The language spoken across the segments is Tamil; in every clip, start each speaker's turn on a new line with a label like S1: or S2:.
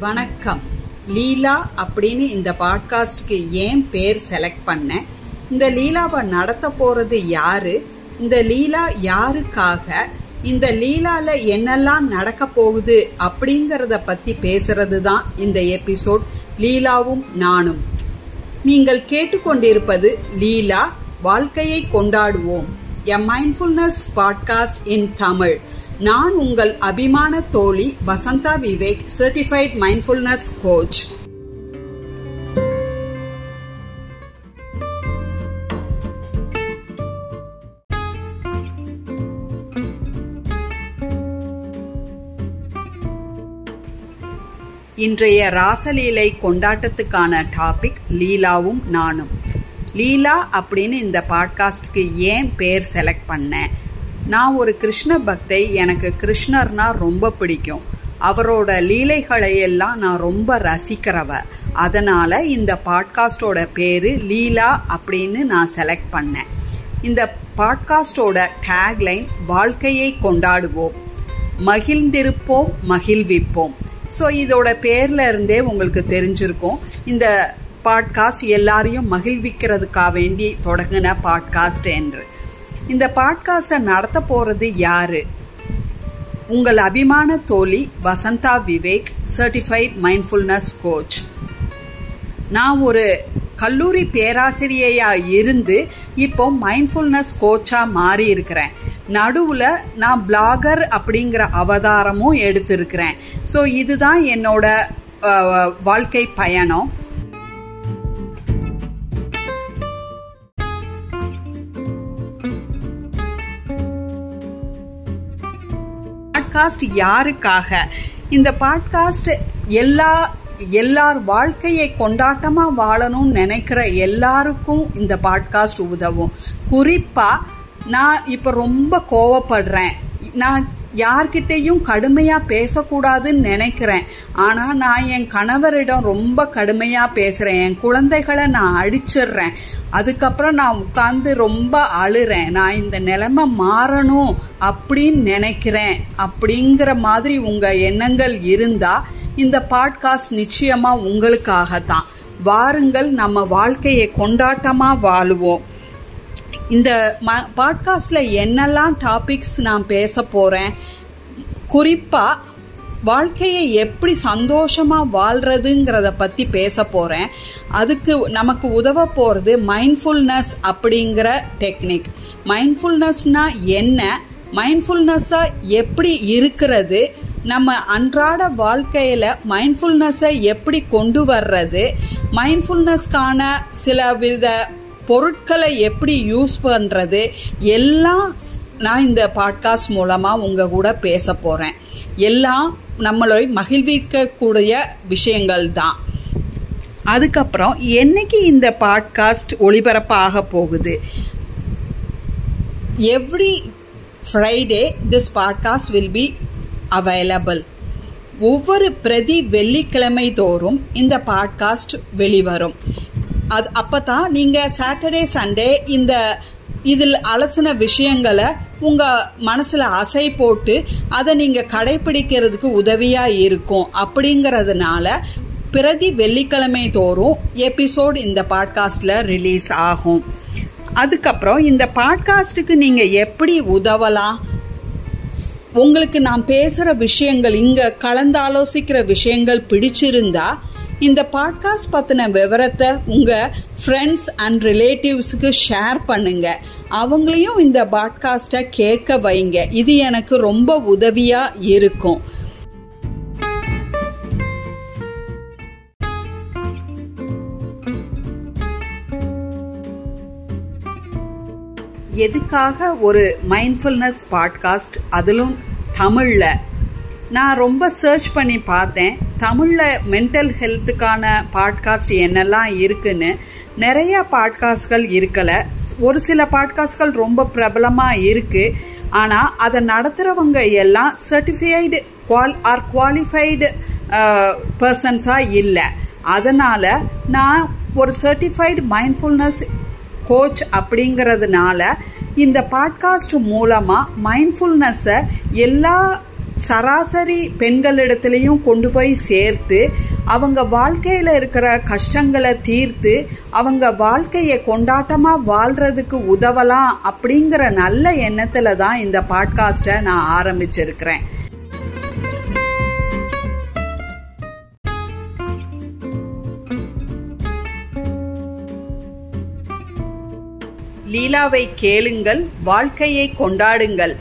S1: வணக்கம். லீலா அப்படின்னு இந்த பாட்காஸ்டுக்கு ஏன் பேர் செலக்ட் பண்ணேன் இந்த லீலாவை நடத்த போறது யாரு? இந்த லீலா யாருக்காக? இந்த லீலால என்னெல்லாம் நடக்க போகுது அப்படிங்கறத பத்தி பேசுறது தான் இந்த எபிசோட் லீலாவும் நானும். நீங்கள் கேட்டுக்கொண்டிருப்பது லீலா வாழ்க்கையை கொண்டாடுவோம். A mindfulness podcast in Tamil நான் உங்கள் அபிமான தோழி Vasantha Vivek certified mindfulness coach இன்றைய ராசலீலை கொண்டாட்டத்துக்கான டாபிக் லீலாவும் நானும். லீலா அப்படின்னு இந்த பாட்காஸ்டுக்கு ஏன் பேர் செலக்ட் பண்ணேன்? நான் ஒரு கிருஷ்ண பக்தை எனக்கு கிருஷ்ணர்னா ரொம்ப பிடிக்கும். அவரோட லீலைகளை எல்லாம் நான் ரொம்ப ரசிக்கிறவ. அதனால் இந்த பாட்காஸ்டோட பேர் லீலா அப்படின்னு நான் செலக்ட் பண்ணேன். இந்த பாட்காஸ்டோட டேக்லைன் வாழ்க்கையை கொண்டாடுவோம். மகிழ்ந்திருப்போம் மகிழ்விப்போம். ஸோ இதோட பேர்ல இருந்தே உங்களுக்கு தெரிஞ்சிருக்கும். இந்த பாட்காஸ்ட் எல்லாரையும் மகிழ்விக்கிறதுக்காக வேண்டி தொடங்கின பாட்காஸ்ட் என்று. இந்த பாட்காஸ்டை நடத்த போகிறது யாரு? உங்கள் அபிமான தோழி Vasantha Vivek certified mindfulness coach நான் ஒரு கல்லூரி பேராசிரியையாக இருந்து இப்போ மைண்ட்ஃபுல்னஸ் கோச்சாக மாறி இருக்கிறேன். நடுவில் நான் பிளாகர் அப்படிங்கிற அவதாரமும் எடுத்திருக்கிறேன். ஸோ இதுதான் என்னோட வாழ்க்கை பயணம். பாட்காஸ்ட் யாருக்காக? இந்த பாட்காஸ்ட் எல்லா எல்லார் வாழ்க்கையை கொண்டாட்டமா வாழணும்னு நினைக்கிற எல்லாருக்கும் இந்த பாட்காஸ்ட் உதவும். குறிப்பா நான் இப்ப ரொம்ப கோவப்படுறேன். நான் யார்கிட்டையும் கடுமையா பேசக்கூடாதுன்னு நினைக்கிறேன். ஆனா நான் என் கணவரிடம் ரொம்ப கடுமையா பேசுறேன். என் குழந்தைகளை நான் அடிச்சிடுறேன். அதுக்கப்புறம் நான் உட்காந்து ரொம்ப அழுறேன். நான் இந்த நிலைமை மாறணும் அப்படின்னு நினைக்கிறேன். அப்படிங்கிற மாதிரி உங்கள் எண்ணங்கள் இருந்தால் இந்த பாட்காஸ்ட் நிச்சயமா உங்களுக்காகத்தான். வாருங்கள் நம்ம வாழ்க்கையை கொண்டாட்டமாக வாழுவோம். இந்த ம பாட்காஸ்டில் என்னெல்லாம் டாபிக்ஸ் நான் பேச போகிறேன் குறிப்பாக வாழ்க்கையை எப்படி சந்தோஷமாக வாழ்கிறதுங்கிறத பற்றி பேச போகிறேன் அதுக்கு நமக்கு உதவ போகிறது மைண்ட்ஃபுல்னஸ் அப்படிங்கிற டெக்னிக் மைண்ட்ஃபுல்னஸ்னால் என்ன? மைண்ட்ஃபுல்னஸ்ஸாக எப்படி இருக்கிறது? நம்ம அன்றாட வாழ்க்கையில் மைண்ட்ஃபுல்னஸை எப்படி கொண்டு வர்றது? மைண்ட்ஃபுல்னஸ்க்கான சில வித பொருட்களை எப்படி யூஸ் பண்ணுறது எல்லாம் நான் இந்த பாட்காஸ்ட் மூலமாக உங்கள் கூட பேச போகிறேன் எல்லாம் நம்மளை மகிழ்விக்கக்கூடிய விஷயங்கள் தான். அதுக்கப்புறம் என்னைக்கு இந்த பாட்காஸ்ட் ஒளிபரப்பாக போகுது? Every Friday this podcast will be available ஒவ்வொரு பிரதி வெள்ளிக்கிழமை தோறும் இந்த பாட்காஸ்ட் வெளிவரும். அது அப்போ தான் நீங்கள் சாட்டர்டே சண்டே இந்த இதில் அலசின விஷயங்களை உங்கள் மனசில் அசை போட்டு அதை நீங்கள் கடைபிடிக்கிறதுக்கு உதவியாக இருக்கும் அப்படிங்கறதுனால பிரதி வெள்ளிக்கிழமை தோறும் எபிசோட் இந்த பாட்காஸ்டில் ரிலீஸ் ஆகும். அதுக்கப்புறம் இந்த பாட்காஸ்ட்டுக்கு நீங்கள் எப்படி உதவலாம்? உங்களுக்கு நான் பேசுகிற விஷயங்கள் இங்கே கலந்தாலோசிக்கிற விஷயங்கள் பிடிச்சிருந்தா இந்த பாட்காஸ்ட் பற்றின விவரத்தை உங்கள் ஃப்ரெண்ட்ஸ் அண்ட் ரிலேட்டிவ்ஸுக்கு ஷேர் பண்ணுங்க. அவங்களையும் இந்த பாட்காஸ்ட்டை கேட்க வைங்க. இது எனக்கு ரொம்ப உதவியாக இருக்கும். எதுக்காக ஒரு மைண்ட்ஃபுல்னஸ் பாட்காஸ்ட் அதிலும் தமிழில். நான் ரொம்ப சர்ச் பண்ணி பார்த்தேன். தமிழில் மென்டல் ஹெல்த்துக்கான பாட்காஸ்ட் என்னெல்லாம் இருக்குன்னு நிறைய பாட்காஸ்ட்கள் இருக்கலை. ஒரு சில பாட்காஸ்ட்கள் ரொம்ப பிரபலமாக இருக்குது ஆனால் அதை நடத்துகிறவங்க எல்லாம் சர்டிஃபைடு குவால் ஆர் குவாலிஃபைடு பர்சன்ஸாக இல்லை. அதனால் நான் ஒரு சர்டிஃபைடு மைண்ட்ஃபுல்னஸ் கோச் அப்படிங்கிறதுனால இந்த பாட்காஸ்ட் மூலமாக மைண்ட்ஃபுல்னஸை எல்லா சராசரி பெண்களிடத்துலையும் கொண்டு போய் சேர்த்து அவங்க வாழ்க்கையில் இருக்கிற கஷ்டங்களை தீர்த்து அவங்க வாழ்க்கையை கொண்டாட்டமாக வாழ்கிறதுக்கு உதவலாம் அப்படிங்கிற நல்ல எண்ணத்தில் தான் இந்த பாட்காஸ்ட்டை நான் ஆரம்பிச்சிருக்கிறேன். லீலாவை கேளுங்கள் வாழ்க்கையை கொண்டாடுங்கள்.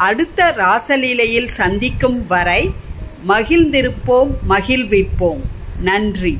S1: அடுத்த ராசலீலையில் சந்திக்கும் வரை மகிழ்ந்திருப்போம் மகிழ்விப்போம். நன்றி.